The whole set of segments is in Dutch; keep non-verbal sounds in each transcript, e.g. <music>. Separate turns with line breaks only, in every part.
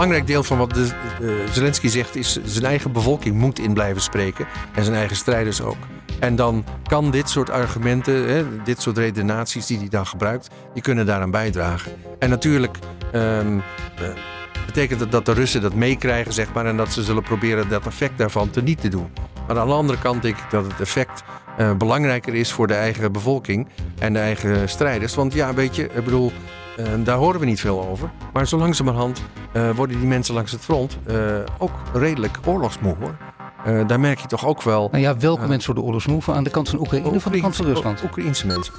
Belangrijk deel van wat de, Zelensky zegt is zijn eigen bevolking moet in blijven spreken en zijn eigen strijders ook. En dan kan dit soort argumenten, hè, dit soort redenaties die hij dan gebruikt, die kunnen daaraan bijdragen. En natuurlijk ehm, eh, betekent het dat de Russen dat meekrijgen, zeg maar, en dat ze zullen proberen dat effect daarvan te niet te doen. Maar aan de andere kant denk ik dat het effect uh, belangrijker is voor de eigen bevolking en de eigen strijders. Want ja, weet je, ik bedoel, daar horen we niet veel over. Maar zo langzamerhand uh, worden die mensen langs het front ook redelijk oorlogsmoe hoor. daar merk je toch ook wel.
Nou ja, welke mensen worden oorlogsmoe? Aan de kant van Oekraïne of aan de kant van Rusland?
Oekraïnse mensen.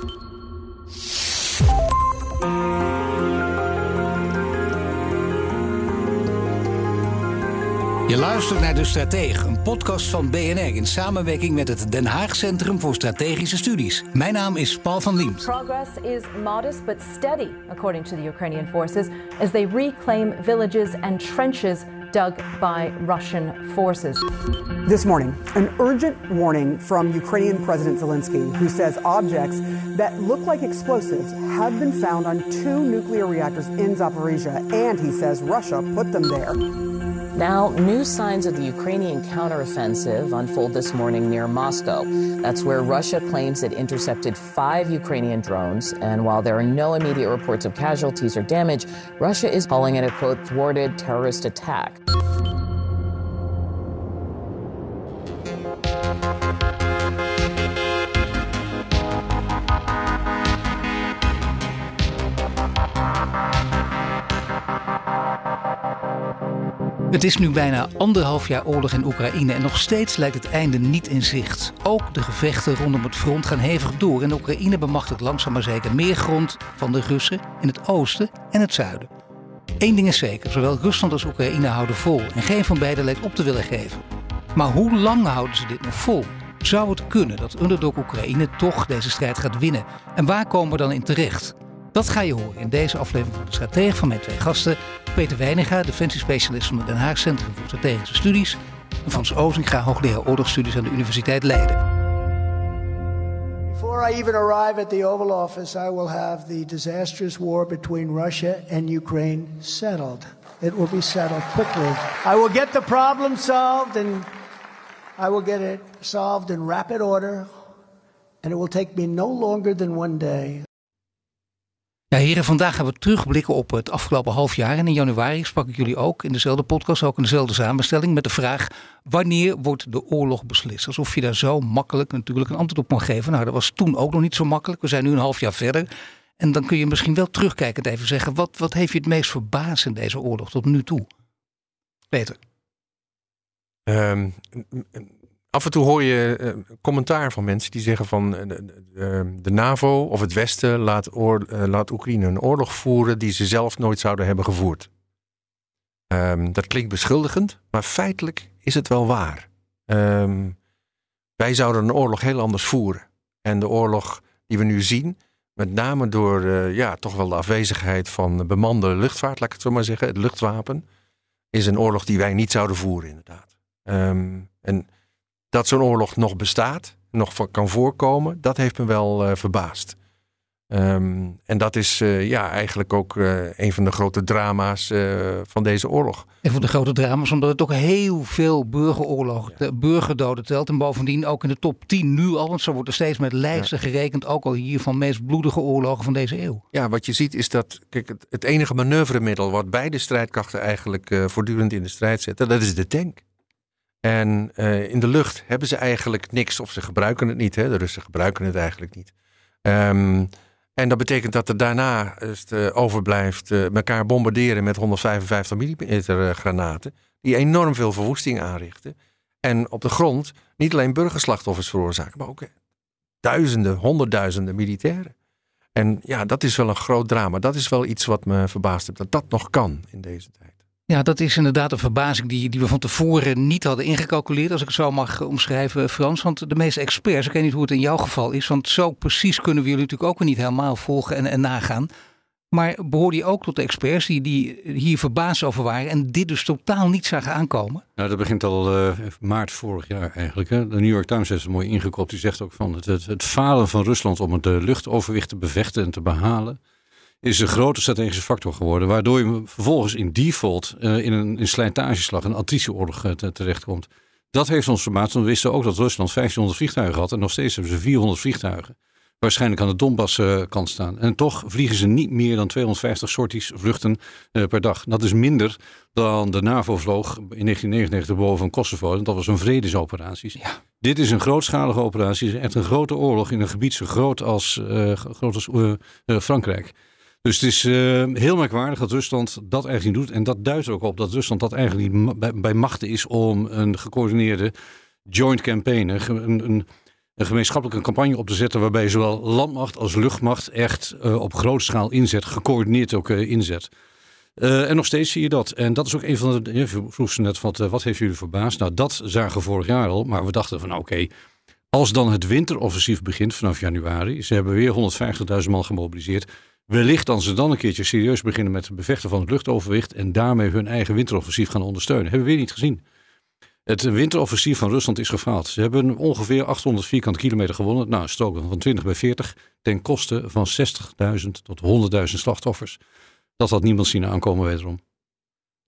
Je luistert naar De Stratege, een podcast van BNR in samenwerking met het Den Haag Centrum voor Strategische Studies. Mijn naam is Paul van Liemt.
Progress is modest but steady, according to the Ukrainian forces, as they reclaim villages and trenches dug by Russian forces.
This morning, an urgent warning from Ukrainian President Zelensky, who says objects that look like explosives have been found on two nuclear reactors in Zaporizhia, and he says Russia put them there.
Now, new signs of the Ukrainian counteroffensive unfold this morning near Moscow. That's where Russia claims it intercepted five Ukrainian drones. And while there are no immediate reports of casualties or damage, Russia is calling it a quote, thwarted terrorist attack.
Het is nu bijna anderhalf jaar oorlog in Oekraïne en nog steeds lijkt het einde niet in zicht. Ook de gevechten rondom het front gaan hevig door en Oekraïne bemachtigt langzaam maar zeker meer grond van de Russen in het oosten en het zuiden. Eén ding is zeker, zowel Rusland als Oekraïne houden vol en geen van beiden lijkt op te willen geven. Maar hoe lang houden ze dit nog vol? Zou het kunnen dat underdog Oekraïne toch deze strijd gaat winnen? En waar komen we dan in terecht? Dat ga je horen in deze aflevering van de Stratege van mijn twee gasten. Peter Weininga, defensiespecialist van het Den Haag Centrum voor Strategische Studies. En Frans Ozinga, hoogleraar oorlogsstudies aan de Universiteit Leiden.
Before I even arrive at the Oval Office, I will have the disastrous war between Russia and Ukraine settled. It will be settled quickly. I will get the problem solved and I will get it solved in rapid order. And it will take me no longer than one day.
Ja, heren, vandaag gaan we terugblikken op het afgelopen half jaar. En in januari sprak ik jullie ook in dezelfde podcast, ook in dezelfde samenstelling, met de vraag: wanneer wordt de oorlog beslist? Alsof je daar zo makkelijk natuurlijk een antwoord op kon geven. Nou, dat was toen ook nog niet zo makkelijk. We zijn nu een half jaar verder. En dan kun je misschien wel terugkijkend even zeggen: wat, wat heeft je het meest verbaasd in deze oorlog tot nu toe? Peter.
Um, Af en toe hoor je uh, commentaar van mensen die zeggen van uh, de, de, NAVO of het Westen laat, Oekraïne een oorlog voeren die ze zelf nooit zouden hebben gevoerd. Um, dat klinkt beschuldigend, maar feitelijk is het wel waar. Um, wij zouden een oorlog heel anders voeren. En de oorlog die we nu zien, met name door ja, toch wel de afwezigheid van bemande luchtvaart, laat ik het zo maar zeggen, het luchtwapen, is een oorlog die wij niet zouden voeren, inderdaad. Um, en dat zo'n oorlog nog bestaat, nog kan voorkomen, dat heeft me wel uh, verbaasd. Um, en dat is uh, ja, eigenlijk ook uh, een van de grote drama's van deze oorlog.
Een van de grote drama's, omdat het ook heel veel burgeroorlogen, burgerdoden telt. En bovendien ook in de top 10 nu al, want zo wordt er steeds met lijsten ja. gerekend, ook al hier van meest bloedige oorlogen van deze eeuw.
Ja, wat je ziet is dat kijk, het, het enige manoeuvremiddel wat beide strijdkrachten eigenlijk voortdurend in de strijd zetten, dat is de tank. En uh, in de lucht hebben ze eigenlijk niks, of ze gebruiken het niet. Hè? De Russen gebruiken het eigenlijk niet. Um, en dat betekent dat er daarna het, uh, overblijft uh, elkaar bombarderen met 155 mm granaten. Die enorm veel verwoesting aanrichten. En op de grond niet alleen burgerslachtoffers veroorzaken, maar ook duizenden, honderdduizenden militairen. En ja, dat is wel een groot drama. Dat is wel iets wat me verbaast heeft, dat dat nog kan in deze tijd.
Ja, dat is inderdaad een verbazing die, die we van tevoren niet hadden ingecalculeerd, als ik het zo mag omschrijven, Frans. Want de meeste experts, ik weet niet hoe het in jouw geval is, want zo precies kunnen we jullie natuurlijk ook niet helemaal volgen en, en nagaan. Maar behoorde je ook tot de experts die, die hier verbaasd over waren en dit dus totaal niet zagen aankomen?
Nou, dat begint al uh, maart vorig jaar eigenlijk. Hè. De New York Times heeft het mooi ingekopt. Die zegt ook van het, het, het falen van Rusland om het luchtoverwicht te bevechten en te behalen is een grote strategische factor geworden. Waardoor je vervolgens in default uh, in een in slijtageslag, een attritieoorlog uh, terechtkomt. Dat heeft ons verbaasd. We wisten ook dat Rusland 1500 vliegtuigen had. En nog steeds hebben ze 400 vliegtuigen. Waarschijnlijk aan de Donbass-kant uh, staan. En toch vliegen ze niet meer dan 250 sorties vluchten per dag. Dat is minder dan de NAVO vloog in 1999 boven Kosovo. En dat was een vredesoperatie. Ja. Dit is een grootschalige operatie. Het is echt een grote oorlog in een gebied zo groot als, groot als Frankrijk. Dus het is uh, heel merkwaardig dat Rusland dat eigenlijk niet doet. En dat duidt ook op dat Rusland dat eigenlijk niet bij, bij is om een gecoördineerde joint campaign, een, een, een, gemeenschappelijke campagne op te zetten waarbij zowel landmacht als luchtmacht echt uh, op grote schaal inzet, gecoördineerd ook uh, inzet. en nog steeds zie je dat. En dat is ook een van de. Je vroeg ze net wat, wat heeft jullie verbaasd? Nou, dat zagen we vorig jaar al. Maar we dachten van nou, oké. als dan het winteroffensief begint vanaf januari. Ze hebben weer 150.000 man gemobiliseerd Wellicht dan ze dan een keertje serieus beginnen met het bevechten van het luchtoverwicht en daarmee hun eigen winteroffensief gaan ondersteunen. Hebben we weer niet gezien. Het winteroffensief van Rusland is gefaald. Ze hebben ongeveer 800 vierkante kilometer gewonnen. Nou, stoken van 20 bij 40 ten koste van 60.000 tot 100.000 slachtoffers. Dat had niemand zien aankomen wederom.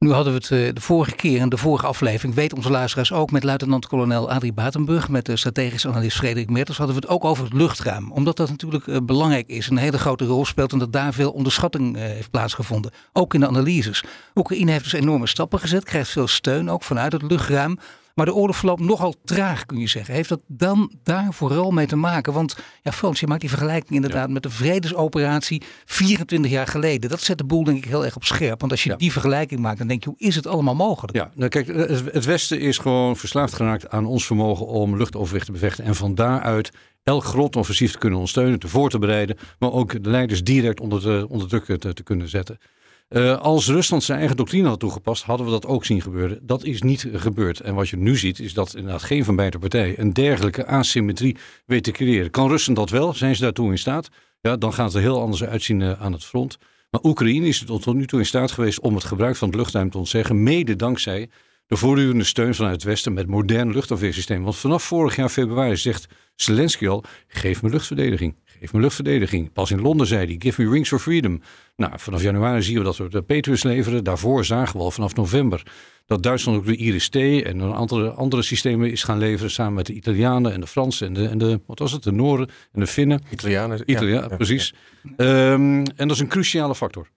Nu hadden we het eh, de vorige keer in de vorige aflevering, weet onze luisteraars ook, met luitenant-kolonel Adrie Batenburg, met de strategisch analist Frederik Mertens, hadden we het ook over het luchtruim. Omdat dat natuurlijk eh, belangrijk is, een hele grote rol speelt en dat daar veel onderschatting eh, heeft plaatsgevonden. Ook in de analyses. Oekraïne heeft dus enorme stappen gezet, krijgt veel steun ook vanuit het luchtruim. Maar de oorlog verloopt nogal traag, kun je zeggen. Heeft dat dan daar vooral mee te maken? Want ja, Frans, je maakt die vergelijking inderdaad met de vredesoperatie 24 jaar geleden. Dat zet de boel denk ik heel erg op scherp. Want als je die vergelijking maakt, dan denk je, hoe is het allemaal mogelijk?
Ja, nou kijk, het Westen is gewoon verslaafd geraakt aan ons vermogen om luchtoverwicht te bevechten. En van daaruit elk groot offensief te kunnen ondersteunen, te voor te bereiden. Maar ook de leiders direct onder, de, onder druk te, te kunnen zetten. Uh, als Rusland zijn eigen doctrine had toegepast, hadden we dat ook zien gebeuren. Dat is niet gebeurd. En wat je nu ziet, is dat inderdaad geen van beide partijen een dergelijke asymmetrie weet te creëren. Kan Rusland dat wel? Zijn ze daartoe in staat? Ja, dan gaat het er heel anders uitzien uh, aan het front. Maar Oekraïne is tot nu toe in staat geweest om het gebruik van het luchtruim te ontzeggen, mede dankzij de voortdurende steun vanuit het Westen met modern luchtafweersysteem. Want vanaf vorig jaar februari zegt Zelensky al: geef me luchtverdediging. Geef me luchtverdediging. Pas in Londen zei hij: give me wings for freedom. Nou, vanaf januari zien we dat we de Patriots leveren. Daarvoor zagen we al vanaf november dat Duitsland ook de IRIS-T en een aantal andere systemen is gaan leveren samen met de Italianen en de Fransen en de, en de wat was het, de Noorden en de Finnen.
Italianen.
Italianen, ja, precies. Ja. Um, en dat is een cruciale factor.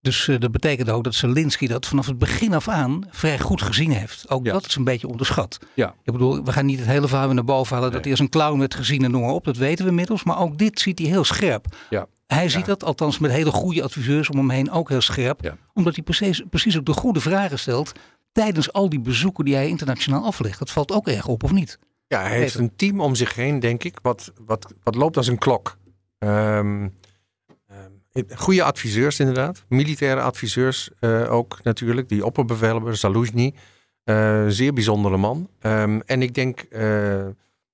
Dus uh, dat betekent ook dat Zelensky dat vanaf het begin af aan vrij goed gezien heeft. Ook ja. dat is een beetje onderschat.
Ja.
Ik bedoel, we gaan niet het hele verhaal naar boven halen nee. dat hij als een clown werd gezien en noem maar op. Dat weten we inmiddels. Maar ook dit ziet hij heel scherp.
Ja.
Hij ziet dat, althans met hele goede adviseurs om hem heen, ook heel scherp.
Ja.
Omdat hij precies, precies ook de goede vragen stelt tijdens al die bezoeken die hij internationaal aflegt. Dat valt ook erg op, of niet?
Ja, hij heeft een team om zich heen, denk ik, wat, wat, wat loopt als een klok. Um, Goede adviseurs inderdaad. Militaire adviseurs uh, ook natuurlijk. Die opperbevelhebber, Zaluzny. Uh, zeer bijzondere man. Um, en ik denk uh,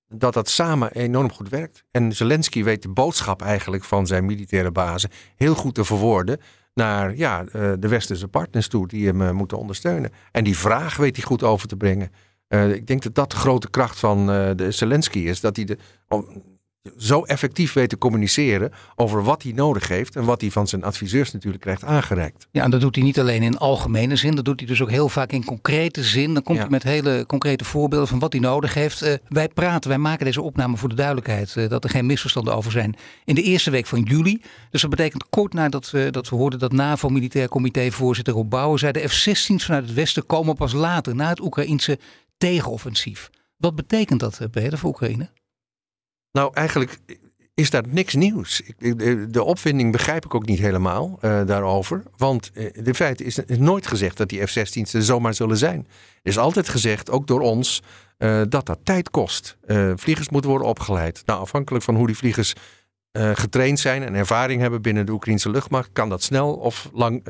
dat dat samen enorm goed werkt. En Zelensky weet de boodschap eigenlijk van zijn militaire bazen heel goed te verwoorden naar ja, de westerse partners toe die hem moeten ondersteunen. En die vraag weet hij goed over te brengen. ik denk dat dat de grote kracht van de Zelensky is. Dat hij de, zo effectief weet te communiceren over wat hij nodig heeft en wat hij van zijn adviseurs natuurlijk krijgt aangereikt.
Ja, en dat doet hij niet alleen in algemene zin, dat doet hij dus ook heel vaak in concrete zin. Dan komt ja. hij met hele concrete voorbeelden van wat hij nodig heeft. Uh, wij praten, wij maken deze opname voor de duidelijkheid, uh, dat er geen misverstanden over zijn. In de eerste week van juli, dus dat betekent kort nadat we, dat we hoorden dat NAVO Militair Comité voorzitter Rob Bouwer zei, de F-16's vanuit het westen komen pas later, na het Oekraïense tegenoffensief. Wat betekent dat, Peter, voor Oekraïne?
Nou, eigenlijk is daar niks nieuws. De opwinding begrijp ik ook niet helemaal uh, daarover. Want de feit is, nooit gezegd dat die F-16's er zomaar zullen zijn. Er is altijd gezegd, ook door ons, uh, dat dat tijd kost. vliegers moeten worden opgeleid. Nou, afhankelijk van hoe die vliegers getraind zijn en ervaring hebben binnen de Oekraïnse luchtmacht, kan dat snel of, lang,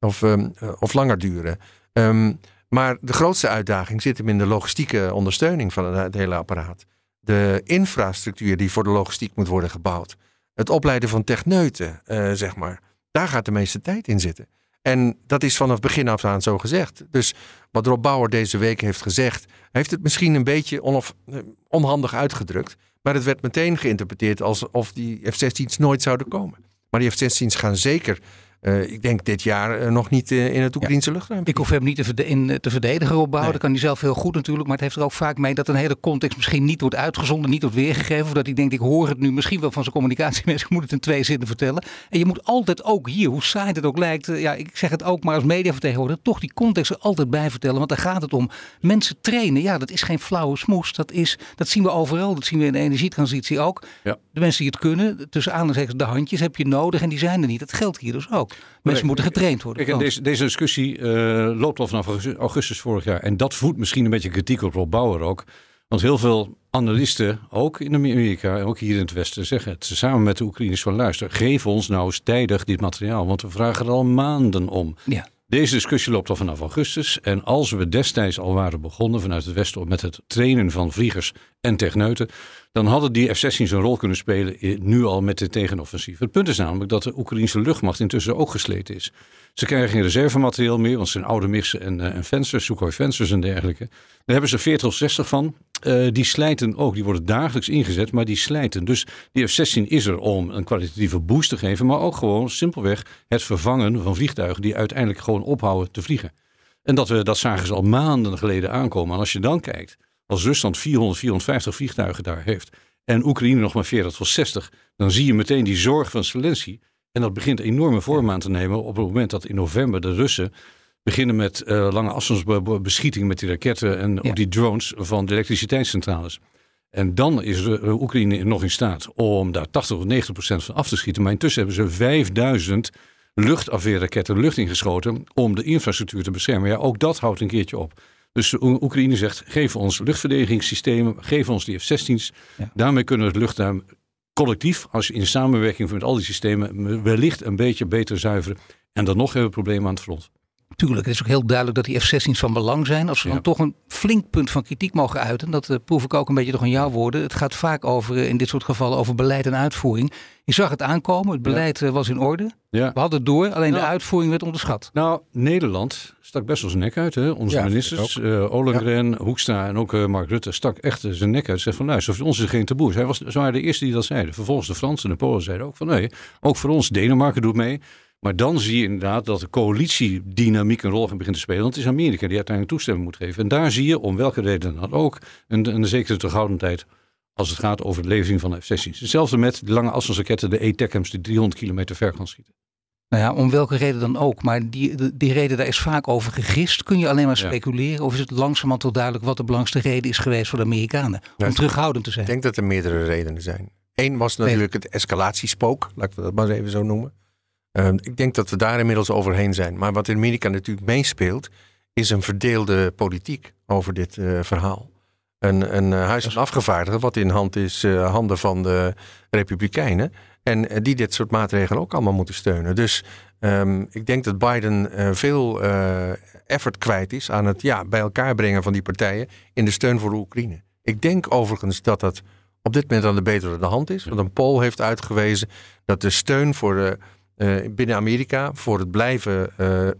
of, ehm, of langer duren. Um, maar de grootste uitdaging zit hem in de logistieke ondersteuning van het hele apparaat. De infrastructuur die voor de logistiek moet worden gebouwd. Het opleiden van techneuten, uh, zeg maar. Daar gaat de meeste tijd in zitten. En dat is vanaf begin af aan zo gezegd. Dus wat Rob Bauer deze week heeft gezegd, heeft het misschien een beetje eh, onhandig uitgedrukt. Maar het werd meteen geïnterpreteerd alsof die F-16's nooit zouden komen. Maar die F-16's gaan zeker uh, ik denk dit jaar uh, nog niet uh, in het Oekraïnse ja. luchtruim.
Ik hoef hem niet te, verde in, te verdedigen opbouwen. Nee. Dat kan hij zelf heel goed natuurlijk. Maar het heeft er ook vaak mee dat een hele context misschien niet wordt uitgezonden, niet wordt weergegeven. Of dat hij denkt, ik hoor het nu misschien wel van zijn communicatiemensen. <laughs> Ik moet het in twee zinnen vertellen. En je moet altijd ook hier, hoe saai het ook lijkt. ja, ik zeg het ook maar als mediavertegenwoordiger. Toch die context er altijd bij vertellen. Want daar gaat het om. Mensen trainen, ja, dat is geen flauwe smoes. Dat, is, dat zien we overal. Dat zien we in de energietransitie ook. Ja. De mensen die het kunnen, tussen aanhalingstekens de handjes, heb je nodig. En die zijn er niet. Dat geldt hier dus ook. Mensen moeten getraind worden.
Kijk, deze, deze discussie uh, loopt al vanaf augustus vorig jaar. En dat voedt misschien een beetje kritiek op Rob Bauer ook. Want heel veel analisten, ook in Amerika en ook hier in het Westen, zeggen het samen met de Oekraïners van luister, geef ons nou eens tijdig dit materiaal, want we vragen er al maanden om. Ja. Deze discussie loopt al vanaf augustus. En als we destijds al waren begonnen vanuit het Westen met het trainen van vliegers en techneuten, dan hadden die F-16's een rol kunnen spelen nu al met de tegenoffensief. Het punt is namelijk dat de Oekraïnse luchtmacht intussen ook gesleten is. Ze krijgen geen reservemateriaal meer, want het zijn oude mixen en, uh, en Fencers, Sukhoi Fencers en dergelijke. Daar hebben ze 40 of 60 van. Uh, die slijten ook, die worden dagelijks ingezet, maar die slijten. Dus die F-16 is er om een kwalitatieve boost te geven, maar ook gewoon simpelweg het vervangen van vliegtuigen die uiteindelijk gewoon ophouden te vliegen. En dat, we, dat zagen ze al maanden geleden aankomen. En als je dan kijkt, als Rusland 400, 450 vliegtuigen daar heeft en Oekraïne nog maar 40 tot 60, dan zie je meteen die zorg van Zelensky. En dat begint enorme vorm aan te nemen op het moment dat in november de Russen beginnen met uh, lange afstandsbeschieting met die raketten en ja. ook die drones van de elektriciteitscentrales. En dan is Oekraïne nog in staat om daar 80 of 90 procent van af te schieten. Maar intussen hebben ze 5000 luchtafweerraketten lucht ingeschoten om de infrastructuur te beschermen. Ja, ook dat houdt een keertje op. Dus Oekraïne zegt, geef ons luchtverdedigingssystemen, geef ons die F-16's. Ja. Daarmee kunnen we het luchtruim collectief, als je in samenwerking met al die systemen, wellicht een beetje beter zuiveren. En dan nog hebben we problemen aan het front.
Tuurlijk, het is ook heel duidelijk dat die F-16's van belang zijn. Als ze dan toch een flink punt van kritiek mogen uiten, dat uh, proef ik ook een beetje toch in jouw woorden. Het gaat vaak over, uh, in dit soort gevallen, over beleid en uitvoering. Je zag het aankomen, het beleid ja. uh, was in orde. Ja. We hadden het door, alleen nou, de uitvoering werd onderschat.
Nou, Nederland stak best wel zijn nek uit. Hè? Onze ministers, Ollengren, Hoekstra en ook Mark Rutte, stak echt zijn nek uit. Ze van, luister, voor ons is geen taboe. Zij was, ze waren de eerste die dat zeiden. Vervolgens de Fransen en de Polen zeiden ook van, nee, ook voor ons, Denemarken doet mee. Maar dan zie je inderdaad dat de coalitiedynamiek een rol begint te spelen. Want het is Amerika die uiteindelijk toestemming moet geven. En daar zie je, om welke reden dan ook, een, een zekere terughoudendheid als het gaat over de levering van F-16's. Hetzelfde met de lange afstandsraketten, de E-TACMS, die 300 kilometer ver kan schieten.
Nou ja, om welke reden dan ook. Maar die, die reden, daar is vaak over gegist. Kun je alleen maar speculeren? Ja. Of is het langzamerhand tot duidelijk wat de belangrijkste reden is geweest voor de Amerikanen? Om terughoudend te zijn.
Ik denk dat er meerdere redenen zijn. Eén was natuurlijk het escalatiespook, laten we dat maar even zo noemen. Uh, ik denk dat we daar inmiddels overheen zijn. Maar wat in Amerika natuurlijk meespeelt, is een verdeelde politiek over dit uh, verhaal. Een, een uh, huis van afgevaardigden, wat in hand is, uh, handen van de Republikeinen. En die dit soort maatregelen ook allemaal moeten steunen. Dus um, ik denk dat Biden veel effort kwijt is aan het ja, bij elkaar brengen van die partijen in de steun voor de Oekraïne. Ik denk overigens dat dat op dit moment aan de betere de hand is. Want een poll heeft uitgewezen dat de steun voor de binnen Amerika voor het blijven uh, uh,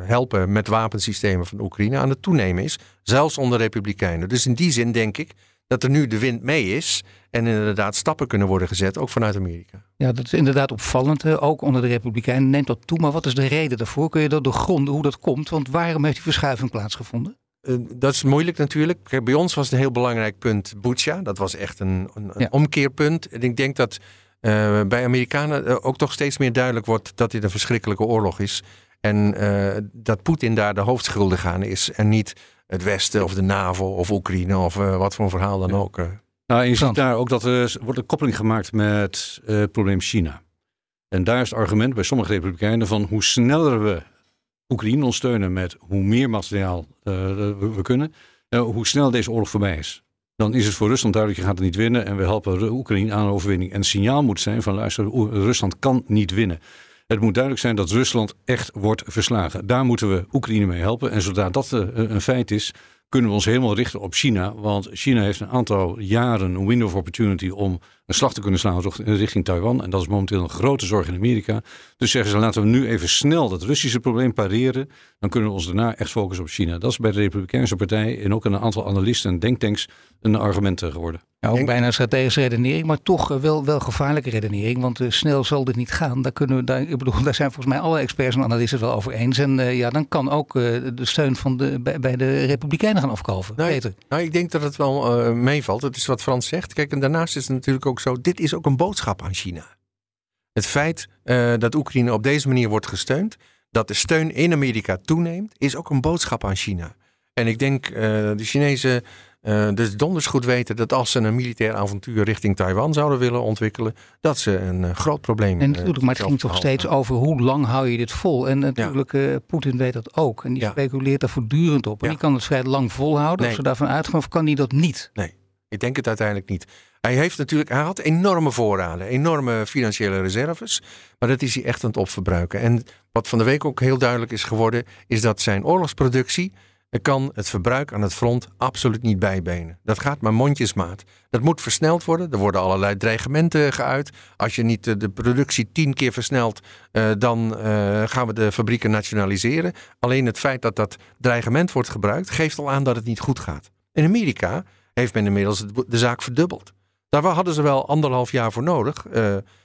helpen met wapensystemen van Oekraïne aan het toenemen is. Zelfs onder Republikeinen. Dus in die zin denk ik dat er nu de wind mee is. En inderdaad stappen kunnen worden gezet, ook vanuit Amerika.
Ja, dat is inderdaad opvallend. Ook onder de Republikeinen neemt dat toe. Maar wat is de reden daarvoor? Kun je dat doorgronden hoe dat komt? Want waarom heeft die verschuiving plaatsgevonden?
dat is moeilijk natuurlijk. Bij ons was het een heel belangrijk punt Bucha. Dat was echt een, een, een ja. omkeerpunt. En ik denk dat uh, bij Amerikanen uh, ook toch steeds meer duidelijk wordt dat dit een verschrikkelijke oorlog is. En uh, dat Poetin daar de hoofdschuldige aan is. En niet het Westen of de NAVO of Oekraïne of wat voor een verhaal dan ook.
Nou, je ziet daar ook dat er wordt een koppeling gemaakt met het probleem China. En daar is het argument bij sommige republikeinen van hoe sneller we Oekraïne ondersteunen met hoe meer materiaal we, we, kunnen, hoe sneller deze oorlog voorbij is. Dan is het voor Rusland duidelijk, je gaat het niet winnen. En we helpen Oekraïne aan de overwinning. En het signaal moet zijn van luister, Rusland kan niet winnen. Het moet duidelijk zijn dat Rusland echt wordt verslagen. Daar moeten we Oekraïne mee helpen. En zodra dat eh, een feit is, kunnen we ons helemaal richten op China. Want China heeft een aantal jaren een window of opportunity om een slag te kunnen slaan richting Taiwan. En dat is momenteel een grote zorg in Amerika. Dus zeggen ze, laten we nu even snel dat Russische probleem pareren. Dan kunnen we ons daarna echt focussen op China. Dat is bij de Republikeinse Partij en ook een aantal analisten en denktanks een argument geworden.
Ja, ook bijna strategische redenering, maar toch wel, wel gevaarlijke redenering. Want uh, snel zal dit niet gaan. Daar, kunnen we, daar, ik bedoel, <laughs> daar zijn volgens mij alle experts en analisten het wel over eens. En uh, ja, dan kan ook uh, de steun van de, bij, bij, de Republikeinen gaan afkalven.
Nou, nou, ik denk dat het wel meevalt. Het is wat Frans zegt. Kijk, en daarnaast is het natuurlijk ook zo, dit is ook een boodschap aan China. Het feit dat Oekraïne op deze manier wordt gesteund, dat de steun in Amerika toeneemt, is ook een boodschap aan China. En ik denk, de Chinese uh, dus donders goed weten dat als ze een militair avontuur richting Taiwan zouden willen ontwikkelen, dat ze een uh, groot probleem
En natuurlijk, uh, maar het ging toch steeds over hoe lang hou je dit vol. En natuurlijk, ja. Poetin weet dat ook. En die ja. speculeert daar voortdurend op. En ja. die kan het vrij lang volhouden. Nee. Of ze daarvan uitgaan, of kan hij dat niet?
Nee, ik denk het uiteindelijk niet. Hij heeft natuurlijk, hij had enorme voorraden, enorme financiële reserves. Maar dat is hij echt aan het opverbruiken. En wat van de week ook heel duidelijk is geworden, is dat zijn oorlogsproductie er kan het verbruik aan het front absoluut niet bijbenen. Dat gaat maar mondjesmaat. Dat moet versneld worden. Er worden allerlei dreigementen geuit. Als je niet de productie tien keer versnelt, uh, dan uh, gaan we de fabrieken nationaliseren. Alleen het feit dat dat dreigement wordt gebruikt, geeft al aan dat het niet goed gaat. In Amerika heeft men inmiddels de zaak verdubbeld. Daar hadden ze wel anderhalf jaar voor nodig.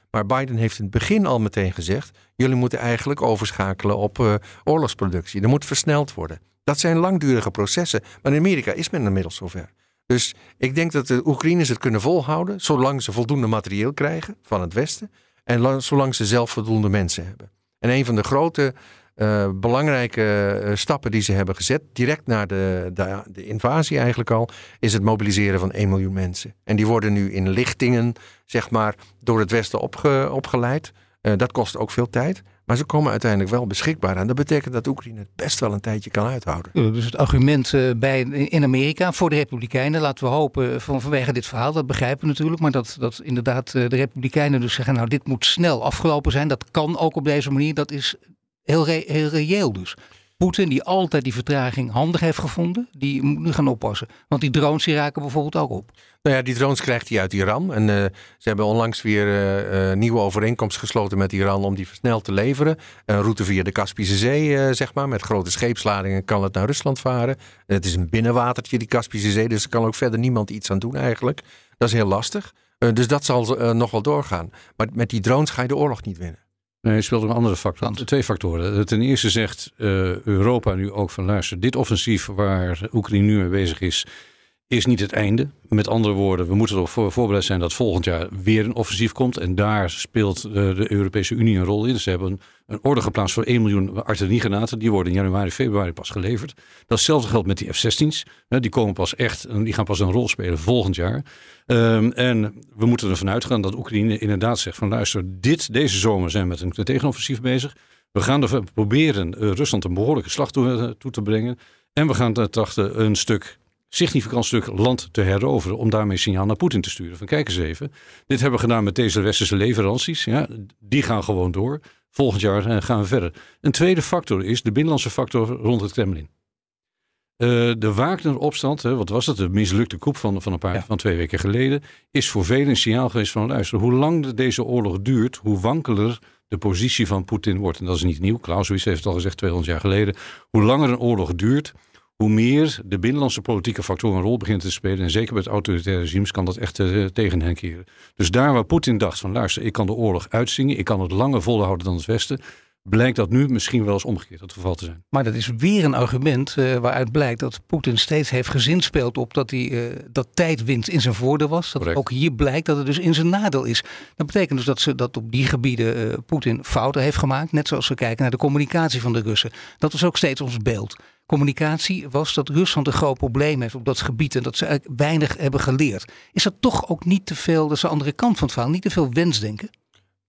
Maar Biden heeft in het begin al meteen gezegd: jullie moeten eigenlijk overschakelen op oorlogsproductie. Er moet versneld worden. Dat zijn langdurige processen. Maar in Amerika is men inmiddels zover. Dus ik denk dat de Oekraïners het kunnen volhouden, zolang ze voldoende materieel krijgen van het Westen. En zolang ze zelf voldoende mensen hebben. En een van de grote uh, belangrijke uh, stappen die ze hebben gezet, direct na de, de, de, invasie eigenlijk al, is het mobiliseren van 1 miljoen mensen. En die worden nu in lichtingen, zeg maar, door het Westen opge, opgeleid. Uh, dat kost ook veel tijd. Maar ze komen uiteindelijk wel beschikbaar. En dat betekent dat Oekraïne het best wel een tijdje kan uithouden.
Dus het argument eh, bij, in Amerika voor de Republikeinen, laten we hopen van, vanwege dit verhaal, dat begrijpen we natuurlijk. Maar dat, dat inderdaad eh, de Republikeinen dus zeggen, nou dit moet snel afgelopen zijn. Dat kan ook op deze manier. Dat is heel, heel reëel dus. Poetin, die altijd die vertraging handig heeft gevonden, die moet nu gaan oppassen. Want die drones die raken bijvoorbeeld ook op.
Nou ja, die drones krijgt hij uit Iran. En uh, ze hebben onlangs weer uh, uh, nieuwe overeenkomst gesloten met Iran om die versneld te leveren. Een route via de Kaspische Zee, zeg maar. Met grote scheepsladingen kan het naar Rusland varen. Het is een binnenwatertje, die Kaspische Zee. Dus er kan ook verder niemand iets aan doen eigenlijk. Dat is heel lastig. dus dat zal nog wel doorgaan. Maar met die drones ga je de oorlog niet winnen.
Nee, je speelt een andere factor. Twee factoren. Ten eerste zegt uh, Europa nu ook van luister, dit offensief waar Oekraïne nu mee bezig is, is niet het einde. Met andere woorden, we moeten erop voorbereid zijn dat volgend jaar weer een offensief komt. En daar speelt uh, de Europese Unie een rol in. Ze hebben een, een orde geplaatst voor 1 miljoen artilleriegranaten. Die worden in januari, februari pas geleverd. Datzelfde geldt met die F-16's. Die komen pas echt, die gaan pas een rol spelen volgend jaar. Um, en we moeten ervan uitgaan dat Oekraïne inderdaad zegt van luister, dit, deze zomer zijn we met een tegenoffensief bezig. We gaan er proberen uh, Rusland een behoorlijke slag toe, uh, toe, te brengen. En we gaan trachten een stuk significant stuk land te heroveren. Om daarmee signaal naar Poetin te sturen. Van kijk eens even. Dit hebben we gedaan met deze westerse leveranties. Ja, die gaan gewoon door. Volgend jaar eh, gaan we verder. Een tweede factor is de binnenlandse factor rond het Kremlin. Uh, de Wagner-opstand, wat was het? De mislukte koep van, van een paar ja. van twee weken geleden. Is voor velen een signaal geweest van luister. Hoe lang deze oorlog duurt, hoe wankeler de positie van Poetin wordt. En dat is niet nieuw. Clausewitz heeft het al gezegd 200 jaar geleden. Hoe langer een oorlog duurt, hoe meer de binnenlandse politieke factor een rol begint te spelen, en zeker bij het autoritaire regimes, kan dat echt uh, tegen hen keren. Dus daar waar Poetin dacht van luister, ik kan de oorlog uitzingen, ik kan het langer volhouden dan het Westen, blijkt dat nu misschien wel eens omgekeerd het geval te zijn.
Maar dat is weer een argument uh, waaruit blijkt dat Poetin steeds heeft gezinspeeld op dat, hij, uh, dat tijdwinst in zijn voordeel was. Dat Correct. ook hier blijkt dat het dus in zijn nadeel is. Dat betekent dus dat, ze, dat op die gebieden uh, Poetin fouten heeft gemaakt. Net zoals we kijken naar de communicatie van de Russen. Dat is ook steeds ons beeld communicatie was dat Rusland een groot probleem heeft op dat gebied en dat ze eigenlijk weinig hebben geleerd. Is dat toch ook niet te veel, dat is de andere kant van het verhaal, niet te veel wensdenken?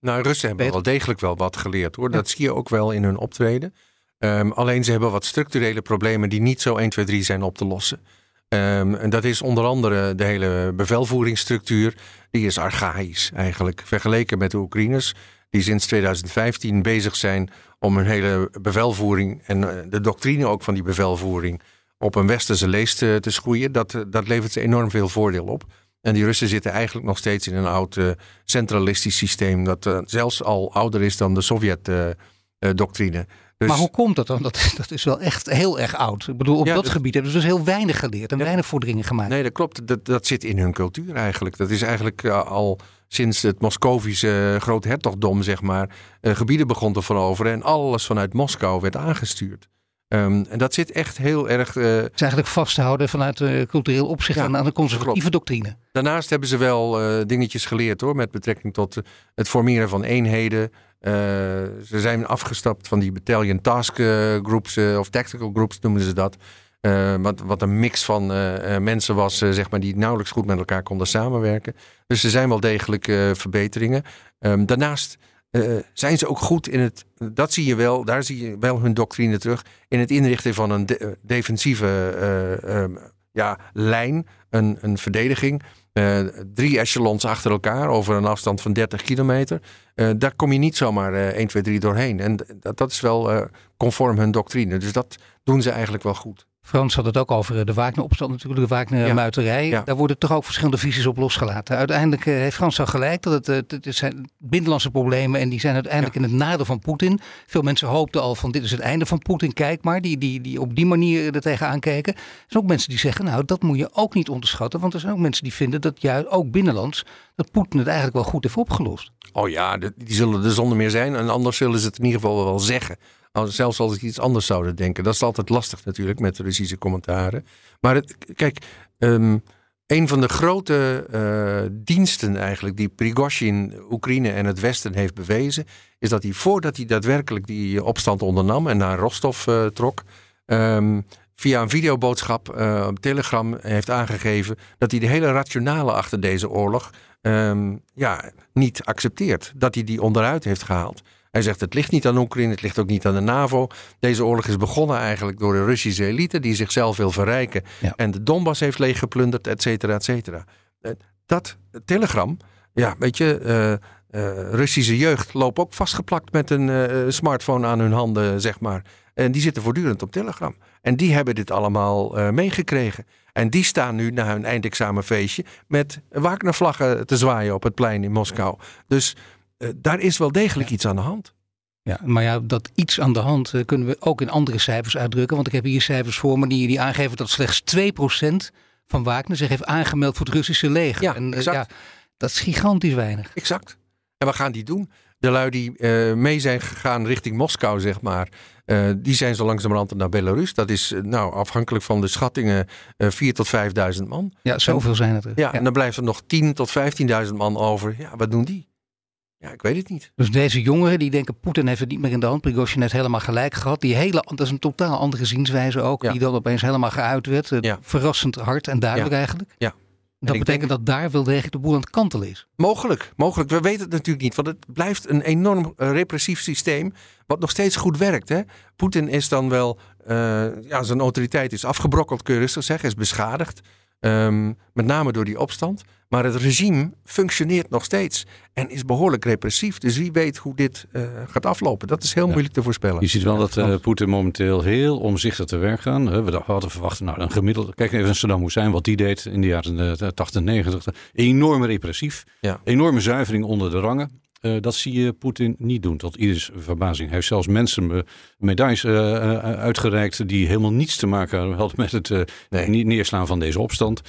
Nou, Russen hebben wel degelijk wel wat geleerd hoor. Dat zie je ook wel in hun optreden. Um, alleen ze hebben wat structurele problemen die niet zo 1, 2, 3 zijn op te lossen. Ehm, en dat is onder andere de hele bevelvoeringsstructuur. Die is archaïs eigenlijk. Vergeleken met de Oekraïners, die sinds 2015 bezig zijn om hun hele bevelvoering en eh, de doctrine ook van die bevelvoering op een westerse leest te, te schroeien. Dat, dat levert ze enorm veel voordeel op. En die Russen zitten eigenlijk nog steeds in een oud uh, centralistisch systeem. Dat uh, zelfs al ouder is dan de Sovjet-doctrine.
Dus... Maar hoe komt dat dan? Dat, <laughs> dat is wel echt heel erg oud. Ik bedoel, op ja, dat, dat, gebied hebben ze dus heel weinig geleerd en ja. weinig vorderingen gemaakt.
Nee, dat klopt. Dat, dat zit in hun cultuur eigenlijk. Dat is eigenlijk al sinds het Moscovische groothertogdom, zeg maar, gebieden begon te veroveren. En alles vanuit Moskou werd aangestuurd. Um, en dat zit echt heel erg. Uh,
het is eigenlijk vasthouden vanuit uh, cultureel opzicht ja, aan de conservatieve klopt. doctrine.
Daarnaast hebben ze wel uh, dingetjes geleerd hoor, met betrekking tot het formeren van eenheden. ze zijn afgestapt van die battalion task groups of tactical groups noemen ze dat. Wat, wat een mix van mensen was, zeg maar, die nauwelijks goed met elkaar konden samenwerken. Dus er zijn wel degelijk verbeteringen. Um, daarnaast zijn ze ook goed in het, dat zie je wel, daar zie je wel hun doctrine terug, in het inrichten van een de, defensieve um, ja, lijn, een, een verdediging. Drie echelons achter elkaar over een afstand van 30 kilometer. daar kom je niet zomaar 1, 2, 3 doorheen. En dat, dat is wel conform hun doctrine. Dus dat doen ze eigenlijk wel goed.
Frans had het ook over eh, de Wagner-opstand natuurlijk, de Wagner-muiterij. Ja. Daar worden toch ook verschillende visies op losgelaten. Uiteindelijk eh, heeft Frans al gelijk dat het, het, het zijn binnenlandse problemen en die zijn uiteindelijk ja. in het nadeel van Poetin. Veel mensen hoopten al van dit is het einde van Poetin, kijk maar, die, die, die op die manier er tegenaan kijken. Er zijn ook mensen die zeggen, nou dat moet je ook niet onderschatten, want er zijn ook mensen die vinden dat juist ook binnenlands, dat Poetin het eigenlijk wel goed heeft opgelost.
Oh ja, die zullen er zonder meer zijn en anders zullen ze het in ieder geval wel zeggen. Zelfs als ik iets anders zouden denken. Dat is altijd lastig natuurlijk met de Russische commentaren. Maar het, kijk, um, een van de grote uh, diensten eigenlijk die Prigozhin Oekraïne en het Westen heeft bewezen, is dat hij voordat hij daadwerkelijk die opstand ondernam en naar Rostov uh, trok, um, via een videoboodschap uh, op Telegram heeft aangegeven dat hij de hele rationale achter deze oorlog um, ja, niet accepteert. Dat hij die onderuit heeft gehaald. Hij zegt het ligt niet aan Oekraïne, het ligt ook niet aan de NAVO. Deze oorlog is begonnen eigenlijk door de Russische elite die zichzelf wil verrijken. Ja. En de Donbass heeft leeggeplunderd, et cetera, et cetera. Eh, dat telegram, ja, weet je, uh, uh, Russische jeugd loopt ook vastgeplakt met een uh, smartphone aan hun handen, zeg maar. En die zitten voortdurend op Telegram. En die hebben dit allemaal meegekregen. En die staan nu na hun eindexamenfeestje met Wagner-vlaggen te zwaaien op het plein in Moskou. Dus daar is wel degelijk ja. iets aan de hand.
Ja, maar ja, dat iets aan de hand uh, kunnen we ook in andere cijfers uitdrukken. Want ik heb hier cijfers voor me die, die aangeven dat slechts 2% van Wagner zich heeft aangemeld voor het Russische leger.
Ja,
en,
exact.
ja, dat is gigantisch weinig.
Exact. En wat gaan die doen? De lui die uh, mee zijn gegaan richting Moskou, zeg maar. Die zijn zo langzamerhand naar Belarus. Dat is nou afhankelijk van de schattingen uh, 4 tot 5.000 man.
Ja, zoveel
en,
zijn het er.
Ja, ja, en dan blijft er nog 10 tot 15.000 man over. Ja, wat doen die? Ja, ik weet het niet.
Dus deze jongeren die denken Poetin heeft het niet meer in de hand. Prigozhin heeft helemaal gelijk gehad. Die hele, dat is een totaal andere zienswijze ook. Ja. Die dan opeens helemaal geuit werd. Ja. Verrassend hard en duidelijk
ja.
eigenlijk.
Ja.
Dat betekent denk, dat daar wel degelijk de boel aan het kantelen is.
Mogelijk, mogelijk. We weten het natuurlijk niet. Want het blijft een enorm uh, repressief systeem. Wat nog steeds goed werkt. Poetin is dan wel. Uh, ja, zijn autoriteit is afgebrokkeld, kun je rustig zeggen. Is beschadigd. Um, met name door die opstand. Maar het regime functioneert nog steeds en is behoorlijk repressief. Dus wie weet hoe dit uh, gaat aflopen. Dat is heel ja. moeilijk te voorspellen.
Je ziet wel dat uh, Poetin momenteel heel omzichtig te werk gaat. We hadden verwacht, nou een gemiddelde... Kijk even naar Saddam Hussein, wat die deed in de jaren 80 en 90. Enorm repressief.
Ja.
Enorme zuivering onder de rangen. Uh, dat zie je Poetin niet doen, tot ieders verbazing. Hij heeft zelfs mensen medailles uh, uitgereikt die helemaal niets te maken hadden met het nee. neerslaan van deze opstand.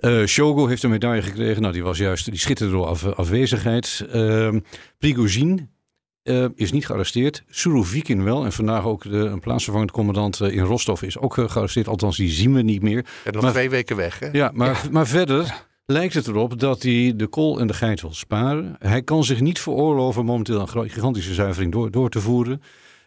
Uh, Shogo heeft een medaille gekregen. Nou, die was juist, die schitterde door af, afwezigheid. Uh, Prigozhin uh, is niet gearresteerd. Surovikin wel. En vandaag ook de, een plaatsvervangend commandant in Rostov is ook gearresteerd. Althans, die zien we niet meer.
Ja, nog maar, twee weken weg, hè?
Ja, maar, ja. maar verder lijkt het erop dat hij de kool en de geit wil sparen. Hij kan zich niet veroorloven momenteel een gigantische zuivering door, door te voeren.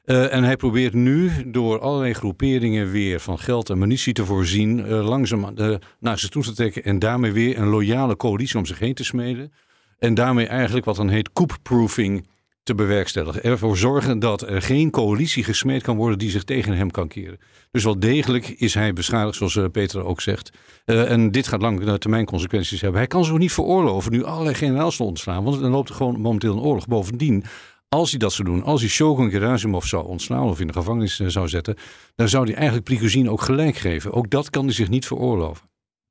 Uh, en hij probeert nu door allerlei groeperingen weer van geld en munitie te voorzien, uh, langzaam uh, naar zich toe te trekken en daarmee weer een loyale coalitie om zich heen te smeden. En daarmee eigenlijk wat dan heet coup-proofing te bewerkstelligen. Ervoor zorgen dat er geen coalitie gesmeed kan worden die zich tegen hem kan keren. Dus wel degelijk is hij beschadigd, zoals uh, Peter ook zegt. Uh, en dit gaat lange termijn consequenties hebben. Hij kan zich ook niet veroorloven nu allerlei generaals te ontslaan. Want dan loopt er gewoon momenteel een oorlog. Bovendien, als hij dat zou doen, als hij Shogun Gerasimov zou ontslaan of in de gevangenis zou zetten, dan zou hij eigenlijk Prigozhin ook gelijk geven. Ook dat kan hij zich niet veroorloven.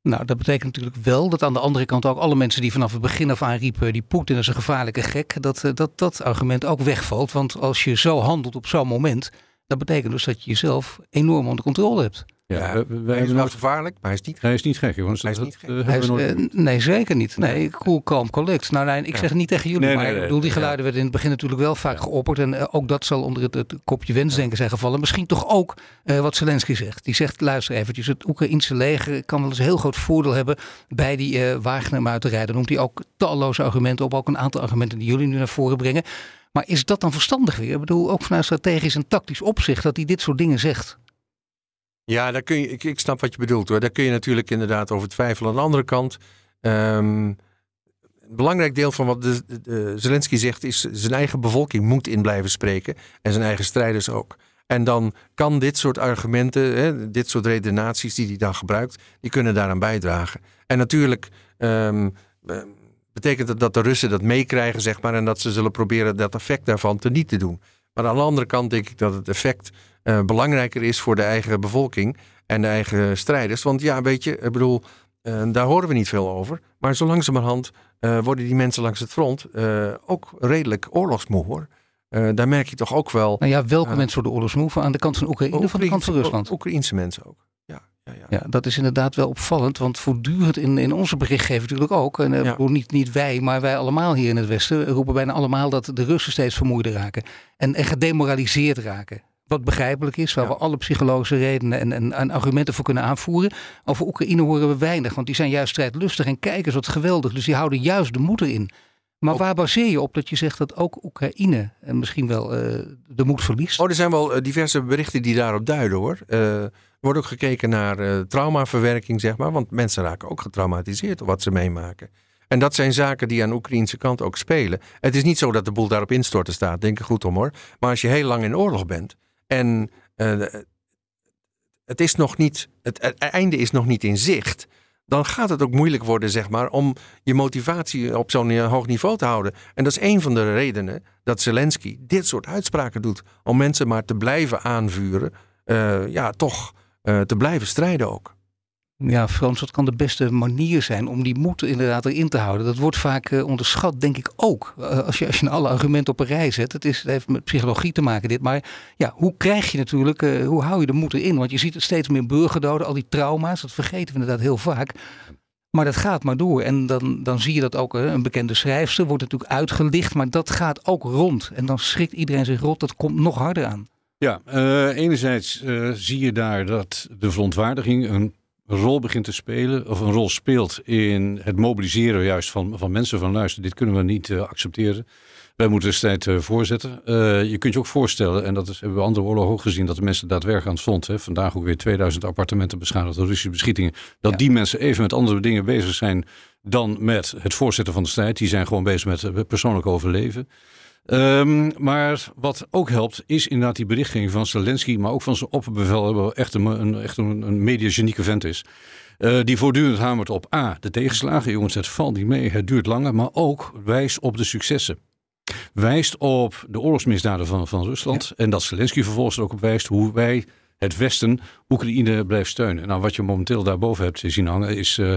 Nou, dat betekent natuurlijk wel dat aan de andere kant ook alle mensen die vanaf het begin af aan riepen, die Poetin is een gevaarlijke gek, dat, dat dat argument ook wegvalt. Want als je zo handelt op zo'n moment, dat betekent dus dat je jezelf enorm onder controle hebt.
Ja, ja wij hij is wel gevaarlijk, maar hij is niet
Hij is niet gek, jongens.
Hij is niet gek.
Uh, hij is, uh, nee, zeker niet. Nee, cool, calm, collect. Nou, nee, ik ja. zeg het niet tegen jullie, nee, maar nee, nee, ik bedoel, die geluiden werden in het begin natuurlijk wel vaak geopperd. En uh, ook dat zal onder het, het kopje wensdenken zijn gevallen. Misschien toch ook wat Zelensky zegt. Die zegt, luister eventjes, het Oekraïnse leger kan wel eens een heel groot voordeel hebben bij die Wagner-muiterij. Dan noemt hij ook talloze argumenten op, ook een aantal argumenten die jullie nu naar voren brengen. Maar is dat dan verstandig weer? Ik bedoel, ook vanuit strategisch en tactisch opzicht dat hij dit soort dingen zegt.
Ja, daar kun je, ik, ik snap wat je bedoelt hoor. Daar kun je natuurlijk inderdaad over twijfelen. Aan de andere kant, um, een belangrijk deel van wat de, Zelensky zegt is zijn eigen bevolking moet in blijven spreken. En zijn eigen strijders ook. En dan kan dit soort argumenten, hè, dit soort redenaties die hij dan gebruikt, die kunnen daaraan bijdragen. En natuurlijk um, betekent het dat de Russen dat meekrijgen, zeg maar, en dat ze zullen proberen dat effect daarvan te niet te doen. Maar aan de andere kant denk ik dat het effect uh, belangrijker is voor de eigen bevolking en de eigen strijders. Want ja, weet je, ik bedoel, uh, daar horen we niet veel over. Maar zo langzamerhand uh, worden die mensen langs het front ook redelijk oorlogsmoe hoor. daar merk je toch ook wel.
Nou ja, welke mensen worden oorlogsmoe? Aan de kant van Oekraïne of aan de kant van Rusland?
Oekraïense mensen ook. Ja, ja, ja.
ja, dat is inderdaad wel opvallend. Want voortdurend in, in onze berichtgeving natuurlijk ook. En ja. niet, niet wij, maar wij allemaal hier in het Westen roepen bijna allemaal dat de Russen steeds vermoeider raken. En, en gedemoraliseerd raken. Wat begrijpelijk is, waar ja. we alle psychologische redenen en, en, en, argumenten voor kunnen aanvoeren. Over Oekraïne horen we weinig, want die zijn juist strijdlustig en kijkers wat geweldig. Dus die houden juist de moed erin. Maar ook, waar baseer je op dat je zegt dat ook Oekraïne en misschien wel uh, de moed verliest?
Oh, er zijn wel uh, diverse berichten die daarop duiden hoor. Uh, er wordt ook gekeken naar traumaverwerking, zeg maar. Want mensen raken ook getraumatiseerd door wat ze meemaken. En dat zijn zaken die aan de Oekraïnse kant ook spelen. Het is niet zo dat de boel daarop instorten staat, denk er goed om hoor. Maar als je heel lang in oorlog bent en uh, het is nog niet, het, einde is nog niet in zicht. Dan gaat het ook moeilijk worden, zeg maar, om je motivatie op zo'n hoog niveau te houden. En dat is een van de redenen dat Zelensky dit soort uitspraken doet. Om mensen maar te blijven aanvuren. Uh, ja, toch te blijven strijden ook.
Ja, Frans, wat kan de beste manier zijn om die moed inderdaad erin te houden? Dat wordt vaak uh, onderschat, denk ik ook. Uh, als, je, als je alle argumenten op een rij zet. Het, is, heeft met psychologie te maken dit. Maar ja, hoe krijg je natuurlijk, uh, hoe hou je de moed erin? Want je ziet het steeds meer burgerdoden, al die trauma's. Dat vergeten we inderdaad heel vaak. Maar dat gaat maar door. En dan, dan zie je dat ook een bekende schrijfster wordt natuurlijk uitgelicht. Maar dat gaat ook rond. En dan schrikt iedereen zich rot. Dat komt nog harder aan.
Ja, enerzijds zie je daar dat de verontwaardiging een een rol begint te spelen, of een rol speelt in het mobiliseren juist van, van mensen van luister, dit kunnen we niet uh, accepteren. Wij moeten de strijd uh, voorzetten. Uh, je kunt je ook voorstellen, en dat is, hebben we andere oorlogen ook gezien, dat de mensen daadwerkelijk aan het front, hè, vandaag ook weer 2000 appartementen beschadigd door Russische beschietingen, dat ja. die mensen even met andere dingen bezig zijn dan met het voorzetten van de strijd. Die zijn gewoon bezig met persoonlijk overleven. Um, maar wat ook helpt, is inderdaad die berichtgeving van Zelensky, maar ook van zijn opperbevelhebber, echt een, een, echt een, een mediagenieke vent is. Uh, die voortdurend hamert op A, de tegenslagen. Jongens, het valt niet mee, het duurt langer, maar ook wijst op de successen. Wijst op de oorlogsmisdaden van, van Rusland. Ja. En dat Zelensky vervolgens er ook op wijst hoe wij, het Westen, Oekraïne blijft steunen. Nou, wat je momenteel daarboven hebt zien hangen, is. Uh,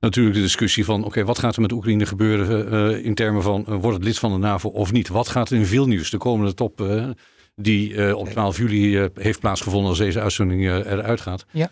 natuurlijk de discussie van: oké, okay, wat gaat er met Oekraïne gebeuren uh, in termen van uh, wordt het lid van de NAVO of niet? Wat gaat er in Vilnius, de komende top, die op 12 juli heeft plaatsgevonden als deze uitzending eruit gaat?
Ja.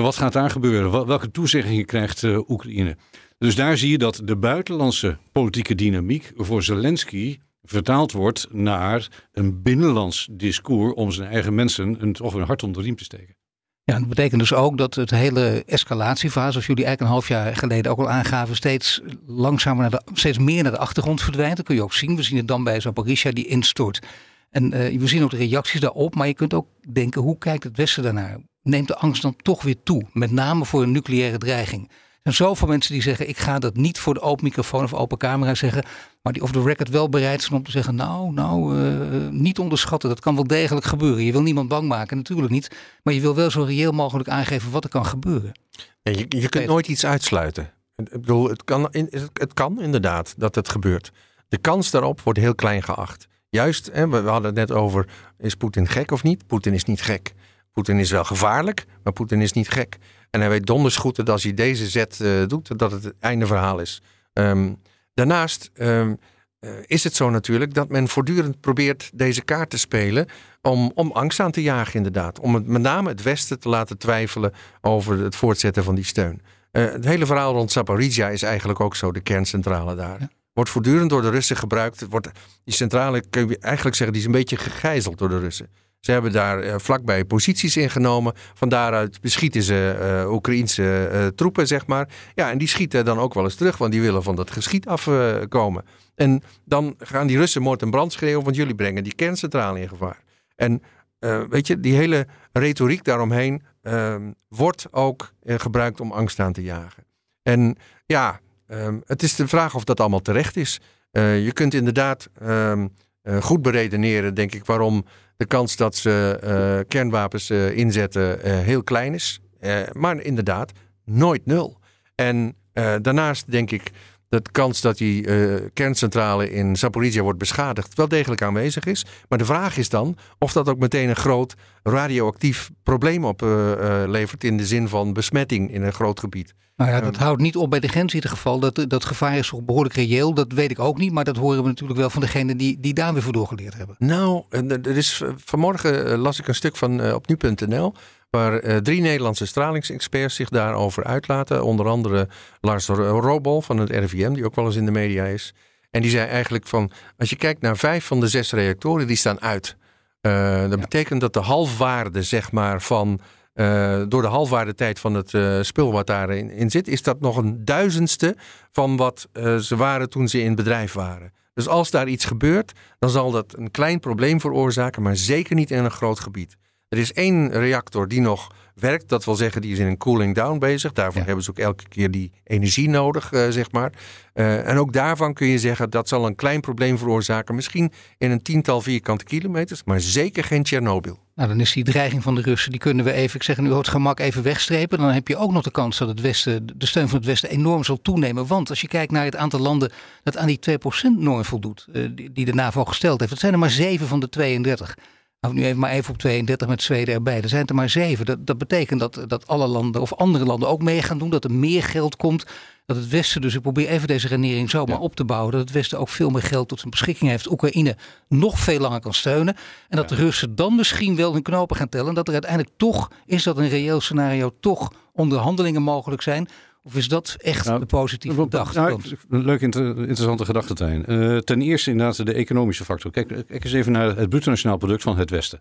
wat gaat daar gebeuren? Welke toezeggingen krijgt Oekraïne? Dus daar zie je dat de buitenlandse politieke dynamiek voor Zelensky vertaald wordt naar een binnenlands discours om zijn eigen mensen een, toch een hart onder de riem te steken.
Ja, dat betekent dus ook dat het hele escalatiefase, zoals jullie eigenlijk een half jaar geleden ook al aangaven, steeds langzamer naar de, steeds meer naar de achtergrond verdwijnt. Dat kun je ook zien. We zien het dan bij Zaporizhia die instort. En uh, we zien ook de reacties daarop, maar je kunt ook denken, hoe kijkt het Westen daarnaar? Neemt de angst dan toch weer toe? Met name voor een nucleaire dreiging. Zijn zoveel mensen die zeggen: ik ga dat niet voor de open microfoon of open camera zeggen. Maar die off the record wel bereid zijn om te zeggen: nou, nou, uh, niet onderschatten. Dat kan wel degelijk gebeuren. Je wil niemand bang maken, natuurlijk niet. Maar je wil wel zo reëel mogelijk aangeven wat er kan gebeuren.
je, je kunt nooit iets uitsluiten. Ik bedoel, het kan, het kan inderdaad dat het gebeurt. De kans daarop wordt heel klein geacht. Juist, hè, we hadden het net over: is Poetin gek of niet? Poetin is niet gek. Poetin is wel gevaarlijk, maar Poetin is niet gek. En hij weet donders goed dat als hij deze zet uh, doet, dat het het einde verhaal is. Um, daarnaast um, uh, is het zo natuurlijk dat men voortdurend probeert deze kaart te spelen om, om angst aan te jagen inderdaad. Om het, met name het Westen te laten twijfelen over het voortzetten van die steun. Uh, het hele verhaal rond Zaporizhia is eigenlijk ook zo, de kerncentrale daar. Ja. Wordt voortdurend door de Russen gebruikt. Wordt, die centrale kun je eigenlijk zeggen, die is een beetje gegijzeld door de Russen. Ze hebben daar uh, vlakbij posities ingenomen. Van daaruit beschieten ze uh, Oekraïnse uh, troepen, zeg maar. Ja, en die schieten dan ook wel eens terug, want die willen van dat geschiet afkomen. en dan gaan die Russen moord en brand schreeuwen, want jullie brengen die kerncentrale in gevaar. En weet je, die hele retoriek daaromheen ehm, wordt ook gebruikt om angst aan te jagen. En ja, um, het is de vraag of dat allemaal terecht is. je kunt inderdaad um, goed beredeneren, denk ik, waarom de kans dat ze uh, kernwapens uh, inzetten uh, heel klein is. maar inderdaad, nooit nul. En daarnaast denk ik de kans dat die kerncentrale in Zaporizhia wordt beschadigd wel degelijk aanwezig is. Maar de vraag is dan of dat ook meteen een groot radioactief probleem oplevert in de zin van besmetting in een groot gebied.
Nou ja, dat houdt niet op bij de grens in ieder geval. Dat, dat gevaar is toch behoorlijk reëel. Dat weet ik ook niet. Maar dat horen we natuurlijk wel van degenen die, die daar weer voor doorgeleerd hebben.
Nou, er is, vanmorgen las ik een stuk van uh, op nu.nl. Waar uh, drie Nederlandse stralingsexperts zich daarover uitlaten. Onder andere Lars Robol van het RIVM, die ook wel eens in de media is. En die zei eigenlijk van, als je kijkt naar vijf van de zes reactoren, die staan uit. Uh, dat ja. betekent dat de halfwaarde, zeg maar, van uh, door de halfwaardetijd van het uh, spul wat daarin in zit, is dat nog een duizendste van wat uh, ze waren toen ze in bedrijf waren. Dus als daar iets gebeurt, dan zal dat een klein probleem veroorzaken, maar zeker niet in een groot gebied. Er is één reactor die nog werkt. Dat wil zeggen, die is in een cooling down bezig. Daarvoor ja. hebben ze ook elke keer die energie nodig, uh, zeg maar. Uh, en ook daarvan kun je zeggen, dat zal een klein probleem veroorzaken. Misschien in een tiental vierkante kilometers, maar zeker geen Tsjernobyl.
Nou, dan is die dreiging van de Russen, die kunnen we even, ik zeg nu het gemak, even wegstrepen. Dan heb je ook nog de kans dat het Westen, de steun van het Westen enorm zal toenemen. Want als je kijkt naar het aantal landen dat aan die 2%-norm voldoet, uh, die, die de NAVO gesteld heeft, dat zijn er maar 7 van de 32. Nou, nu even maar even op 32 met Zweden erbij. Er zijn er maar zeven. Dat, dat betekent dat, dat alle landen of andere landen ook mee gaan doen. Dat er meer geld komt. Dat het Westen, dus ik probeer even deze renering zomaar ja. op te bouwen. Dat het Westen ook veel meer geld tot zijn beschikking heeft. Oekraïne nog veel langer kan steunen. En dat ja. de Russen dan misschien wel hun knopen gaan tellen. En dat er uiteindelijk toch, is dat een reëel scenario, toch onderhandelingen mogelijk zijn. Of is dat echt nou, de positieve gedachte?
Nou, leuk, inter, interessante gedachtentuin. Uh, ten eerste inderdaad de economische factor. Kijk, kijk eens even naar het bruto nationaal product van het Westen.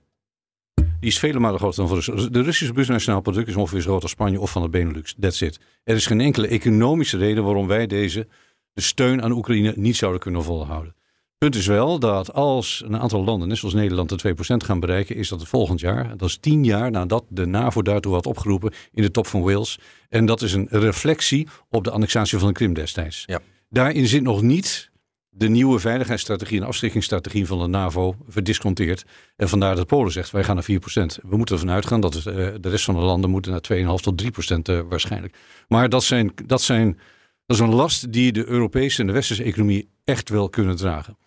Die is vele malen groter dan voor de, de Russische bruto nationaal product is ongeveer zo groot als Spanje of van de Benelux. That's it. Er is geen enkele economische reden waarom wij deze de steun aan Oekraïne niet zouden kunnen volhouden. Punt is wel dat als een aantal landen, net zoals Nederland, de 2% gaan bereiken, is dat het volgend jaar. Dat is tien jaar nadat de NAVO daartoe had opgeroepen in de top van Wales. En dat is een reflectie op de annexatie van de Krim destijds.
Ja.
Daarin zit nog niet de nieuwe veiligheidsstrategie en afschrikkingsstrategie van de NAVO verdisconteerd. En vandaar dat Polen zegt, wij gaan naar 4%. We moeten ervan uitgaan dat uh, de rest van de landen moeten naar 2,5 tot 3% uh, waarschijnlijk. Maar dat, zijn, dat, zijn, dat is een last die de Europese en de westerse economie echt wel kunnen dragen.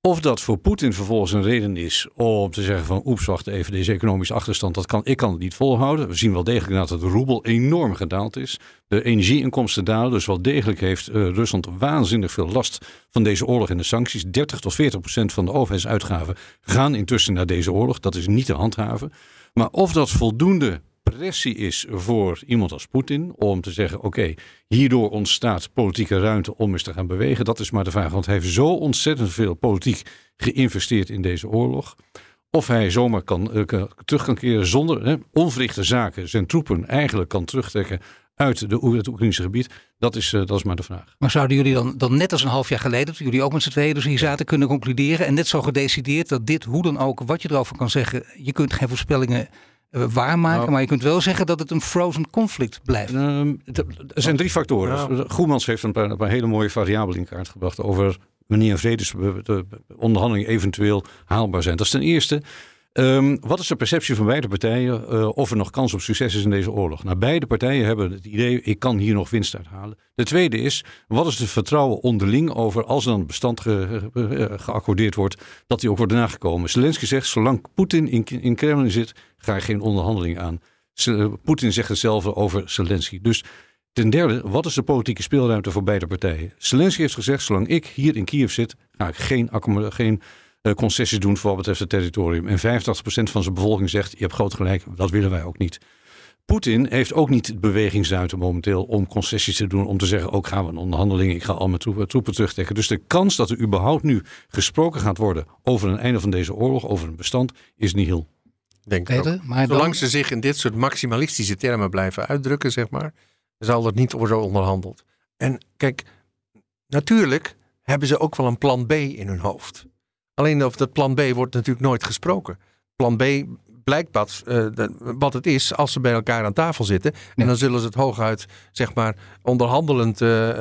Of dat voor Poetin vervolgens een reden is om te zeggen van oeps, wacht even, deze economische achterstand, dat kan, ik kan het niet volhouden. We zien wel degelijk dat het roebel enorm gedaald is. De energieinkomsten dalen, dus wel degelijk heeft uh, Rusland waanzinnig veel last van deze oorlog en de sancties. 30 tot 40 procent van de overheidsuitgaven gaan intussen naar deze oorlog. Dat is niet te handhaven. Maar of dat voldoende pressie is voor iemand als Poetin om te zeggen: oké, hierdoor ontstaat politieke ruimte om eens te gaan bewegen. Dat is maar de vraag, want hij heeft zo ontzettend veel politiek geïnvesteerd in deze oorlog. Of hij zomaar kan, uh, terug kan keren zonder hè, onverrichte zaken zijn troepen eigenlijk kan terugtrekken uit de, het Oekraïnse gebied, dat is, uh, dat is maar de vraag.
Maar zouden jullie dan, dan net als een half jaar geleden, toen jullie ook met z'n tweeën dus hier zaten, kunnen concluderen en net zo gedecideerd dat dit, hoe dan ook, wat je erover kan zeggen, je kunt geen voorspellingen waarmaken. Nou, maar je kunt wel zeggen dat het een frozen conflict blijft.
Uh, er zijn drie factoren. Nou. Goemans heeft een paar, een paar hele mooie variabelen in kaart gebracht over wanneer vredesonderhandelingen eventueel haalbaar zijn. Dat is ten eerste Um, wat is de perceptie van beide partijen uh, of er nog kans op succes is in deze oorlog? Nou, beide partijen hebben het idee, ik kan hier nog winst uithalen. De tweede is, wat is het vertrouwen onderling over als er dan bestand ge, geaccordeerd wordt, dat die ook wordt nagekomen? Zelensky zegt, zolang Poetin in, in Kremlin zit, ga je geen onderhandeling aan. Poetin zegt hetzelfde over Zelensky. Dus ten derde, wat is de politieke speelruimte voor beide partijen? Zelensky heeft gezegd, zolang ik hier in Kiev zit, ga ik geen, geen eh, concessies doen voor wat betreft het territorium. En 85% van zijn bevolking zegt: Je hebt groot gelijk, dat willen wij ook niet. Poetin heeft ook niet bewegingsruimte momenteel om concessies te doen. Om te zeggen: Ook gaan we een onderhandeling, ik ga al mijn troepen, troepen terugtrekken. Dus de kans dat er überhaupt nu gesproken gaat worden over een einde van deze oorlog, over een bestand, is niet heel.
Denk Peter, maar Zolang ze zich in dit soort maximalistische termen blijven uitdrukken, zeg maar, zal er niet worden onderhandeld. En kijk, natuurlijk hebben ze ook wel een plan B in hun hoofd. Alleen over dat plan B wordt natuurlijk nooit gesproken. Plan B blijkt wat, uh, wat het is als ze bij elkaar aan tafel zitten. En dan zullen ze het hooguit, zeg maar, onderhandelend uh, uh,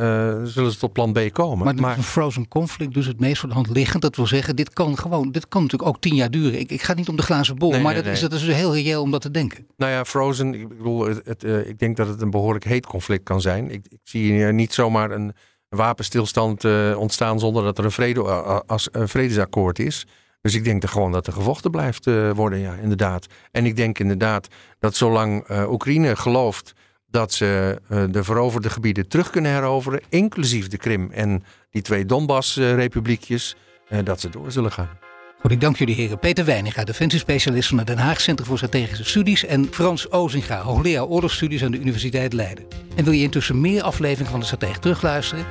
zullen ze tot plan B komen.
Maar, maar een frozen conflict dus het meest voor de hand liggend. Dat wil zeggen, dit kan gewoon, dit kan natuurlijk ook tien jaar duren. Ik, ik ga niet om de glazen bol, nee, maar nee, dat, Is, dat is heel reëel om dat te denken.
Nou ja, frozen, ik bedoel, het, het, ik denk dat het een behoorlijk heet conflict kan zijn. Ik, ik zie niet zomaar een wapenstilstand uh, ontstaan zonder dat er een, vrede, uh, als, een vredesakkoord is. Dus ik denk er gewoon dat er gevochten blijft worden, ja, inderdaad. En ik denk inderdaad dat zolang Oekraïne gelooft dat ze de veroverde gebieden terug kunnen heroveren, inclusief de Krim en die twee Donbass-republiekjes, dat ze door zullen gaan.
Ik dank jullie heren. Peter Weininga, defensiespecialist van het Den Haag Centrum voor Strategische Studies. En Frans Ozinga, hoogleraar oorlogsstudies aan de Universiteit Leiden. En wil je intussen meer afleveringen van de Stratege terugluisteren?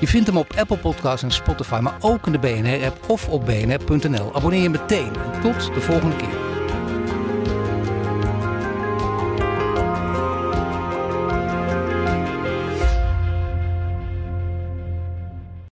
Je vindt hem op Apple Podcasts en Spotify, maar ook in de BNR-app of op bnr.nl. Abonneer je meteen en tot de volgende keer.